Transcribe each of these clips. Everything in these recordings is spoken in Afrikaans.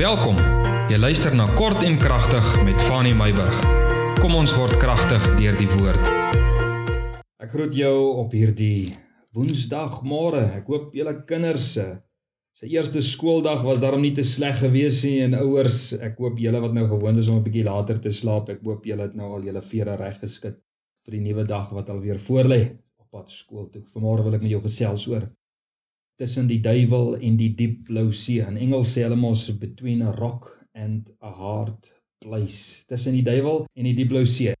Welkom. Jy luister na Kort en Kragtig met Fanny Meyburg. Kom ons word kragtig deur die woord. Ek groet jou op hierdie Woensdagmôre. Ek hoop julle kinders se se eerste skooldag was daarom nie te sleg gewees nie en ouers, ek hoop julle wat nou gewoond is om 'n bietjie later te slaap, ek hoop julle het nou al julle vere reg geskit vir die nuwe dag wat alweer voorlê op pad skool toe. Vanmôre wil ek met jou gesels oor tussen die duiwel en die diep blou see. In Engels sê hulle mos between a rock and a hard place. Tussen die duiwel en die diep blou see.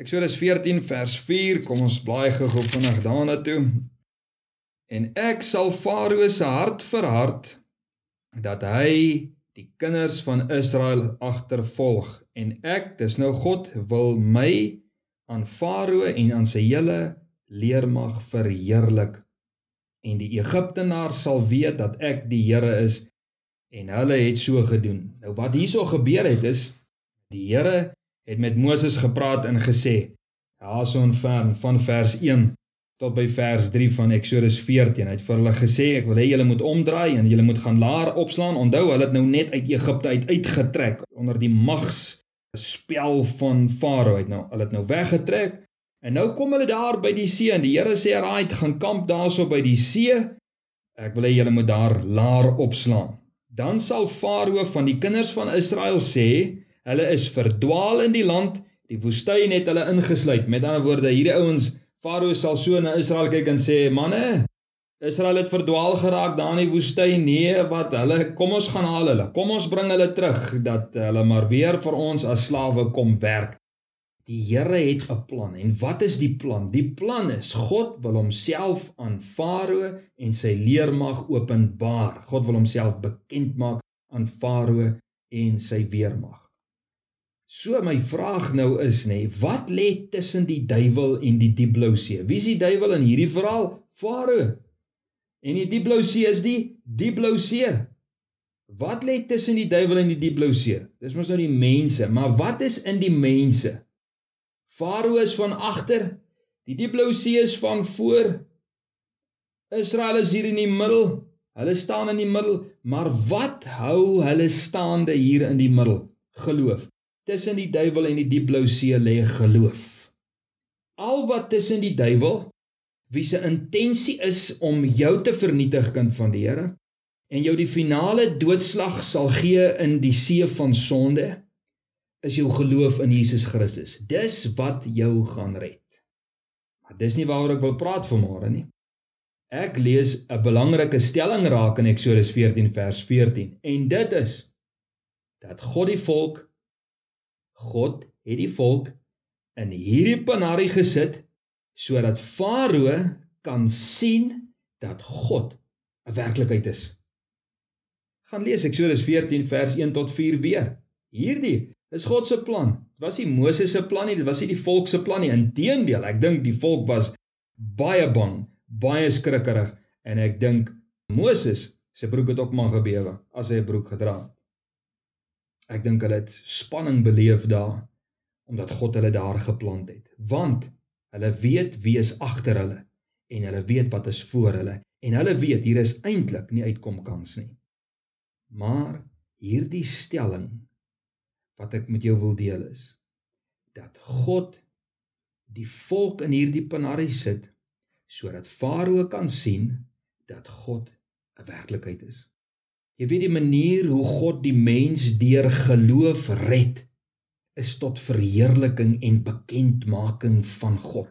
Eksodus 14 vers 4. Kom ons blaai gou vinnig daarna toe. En ek sal Farao se hart verhard dat hy die kinders van Israel agtervolg en ek dis nou God wil my aan Farao en aan sy hele leermag verheerlik en die Egiptenaars sal weet dat ek die Here is en hulle het so gedoen. Nou wat hierso gebeur het is die Here het met Moses gepraat en gesê daarson van van vers 1 tot by vers 3 van Eksodus 14. Hy het vir hulle gesê ek wil hê julle moet omdraai en julle moet gaan laar opslaan. Onthou hulle het nou net uit Egipte uit uitgetrek onder die mags spel van Farao het nou hulle het nou weggetrek En nou kom hulle daar by die see en die Here sê: "Right, gaan kamp daarso by die see. Ek wil hê julle moet daar laar opslaan." Dan sal Farao van die kinders van Israel sê: "Hulle is verdwaal in die land, die woestyn het hulle ingesluit." Met ander woorde, hierdie ouens, Farao sal so na Israel kyk en sê: "Manne, Israel het verdwaal geraak daar in die woestyn. Nee, wat hulle, kom ons gaan haal hulle. Kom ons bring hulle terug dat hulle maar weer vir ons as slawe kom werk." Die Here het 'n plan. En wat is die plan? Die plan is God wil homself aan Farao en sy leermag openbaar. God wil homself bekend maak aan Farao en sy weermag. So my vraag nou is nê, wat lê tussen die duiwel en die diep blou see? Wie is die duiwel in hierdie verhaal? Farao. En die diep blou see is die diep blou see. Wat lê tussen die duiwel en die diep blou see? Dis mos nou die mense, maar wat is in die mense? Farao is van agter, die diep blou see is van voor. Israel is hier in die middel. Hulle staan in die middel, maar wat hou hulle staande hier in die middel? Geloof. Tussen die duiwel en die diep blou see lê geloof. Al wat tussen die duiwel wie se intensie is om jou te vernietig kind van die Here en jou die finale doodslag sal gee in die see van sonde is jou geloof in Jesus Christus. Dis wat jou gaan red. Maar dis nie waaroor ek wil praat vanmôre nie. Ek lees 'n belangrike stelling raak in Eksodus 14 vers 14 en dit is dat God die volk God het die volk in hierdie panarie gesit sodat Farao kan sien dat God 'n werklikheid is. Gaan lees Eksodus 14 vers 1 tot 4 weer. Hierdie Dis God se plan. Dit was nie Moses se plan nie, dit was nie die volk se plan nie. Inteendeel, ek dink die volk was baie bang, baie skrikkerig en ek dink Moses se broek het ook maar gebewe as hy 'n broek gedra het. Ek dink hulle het spanning beleef daar omdat God hulle daar geplant het. Want hulle weet wie is agter hulle en hulle weet wat is voor hulle en hulle weet hier is eintlik nie uitkom kans nie. Maar hierdie stelling wat ek met jou wil deel is dat God die volk in hierdie panarie sit sodat Farao kan sien dat God 'n werklikheid is. Jy weet die manier hoe God die mens deur geloof red is tot verheerliking en bekendmaking van God.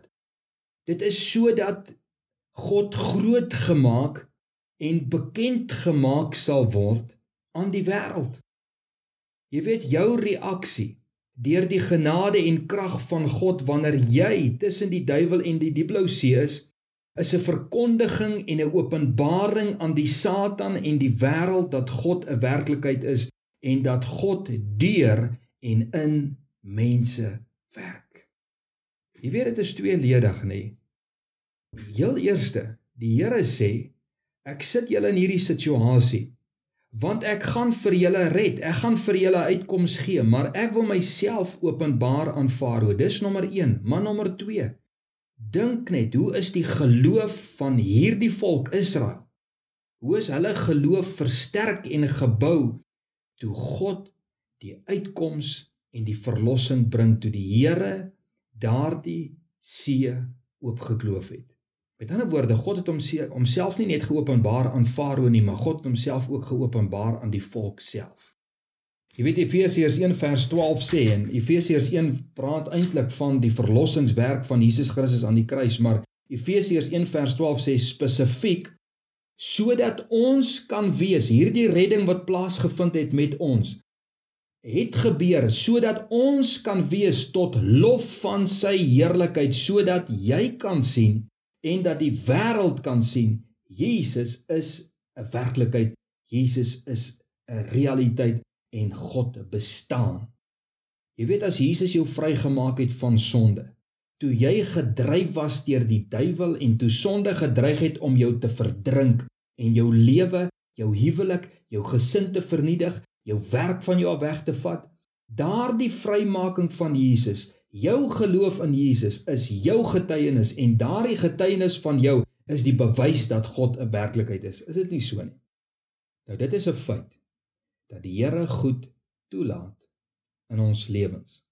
Dit is sodat God groot gemaak en bekend gemaak sal word aan die wêreld. Jy weet jou reaksie deur die genade en krag van God wanneer jy tussen die duiwel en die diep blou see is, is 'n verkondiging en 'n openbaring aan die Satan en die wêreld dat God 'n werklikheid is en dat God deur en in mense werk. Jy weet dit is tweeledig nê. Heel eerste, die Here sê ek sit julle in hierdie situasie want ek gaan vir julle red. Ek gaan vir julle uitkoms gee, maar ek wil myself openbaar aan Farao. Dis nommer 1, maar nommer 2. Dink net, hoe is die geloof van hierdie volk Israel? Hoe is hulle geloof versterk en gebou toe God die uitkoms en die verlossing bring toe die Here daardie see oopgekloof het. Met ander woorde, God het homself nie net geopenbaar aan Farao nie, maar God het homself ook geopenbaar aan die volk self. Jy weet Efesiërs 1 vers 12 sê en Efesiërs 1 praat eintlik van die verlossingswerk van Jesus Christus aan die kruis, maar Efesiërs 1 vers 12 sê spesifiek sodat ons kan wees hierdie redding wat plaasgevind het met ons het gebeur sodat ons kan wees tot lof van sy heerlikheid sodat jy kan sien en dat die wêreld kan sien Jesus is 'n werklikheid Jesus is 'n realiteit en God bestaan. Jy weet as Jesus jou vrygemaak het van sonde, toe jy gedryf was deur die duiwel en toe sonde gedreig het om jou te verdrink en jou lewe, jou huwelik, jou gesin te vernietig, jou werk van jou af weg te vat, daardie vrymaking van Jesus, jou geloof in Jesus is jou getuienis en daardie getuienis van jou is die bewys dat God 'n werklikheid is. Is dit nie so nie? Nou dit is 'n feit dat die Here goed toelaat in ons lewens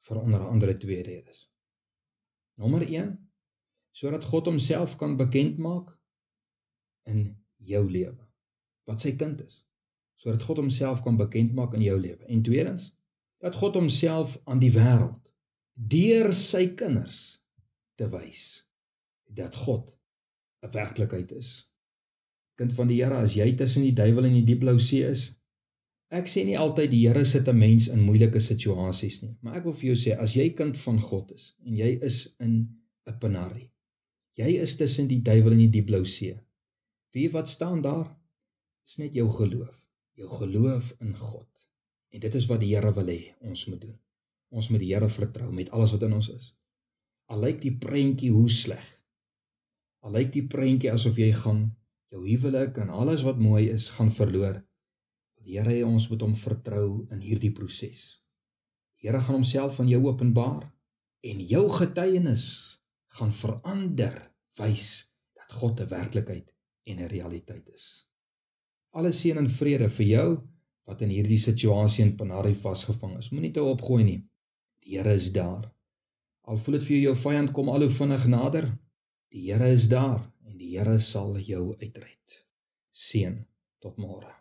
vir onder andere twee redes. Nommer 1 sodat God homself kan bekend maak in jou lewe wat sy kind is sodat God homself kan bekend maak in jou lewe en tweedens dat God homself aan die wêreld deur sy kinders te wys dat God 'n werklikheid is kind van die Here as jy tussen die duiwel en die diep blou see is Ek sê nie altyd die Here sit 'n mens in moeilike situasies nie, maar ek wil vir jou sê as jy kind van God is en jy is in 'n penarie. Jy is tussen die duiwel en die diep blou see. Wie wat staan daar? Is net jou geloof, jou geloof in God. En dit is wat die Here wil hê ons moet doen. Ons moet die Here vertrou met alles wat in ons is. Al lyk die prentjie hoe sleg. Al lyk die prentjie asof jy gaan jou huwelik en alles wat mooi is gaan verloor. Die Here hê ons moet hom vertrou in hierdie proses. Die Here gaan homself aan jou openbaar en jou getuienis gaan verander, wys dat God 'n werklikheid en 'n realiteit is. Alle seën en vrede vir jou wat in hierdie situasie in Panari vasgevang is. Moenie te opgooi nie. Die Here is daar. Al voel dit vir jou jou vyand kom al hoe vinnig nader, die Here is daar en die Here sal jou uitred. Seën tot môre.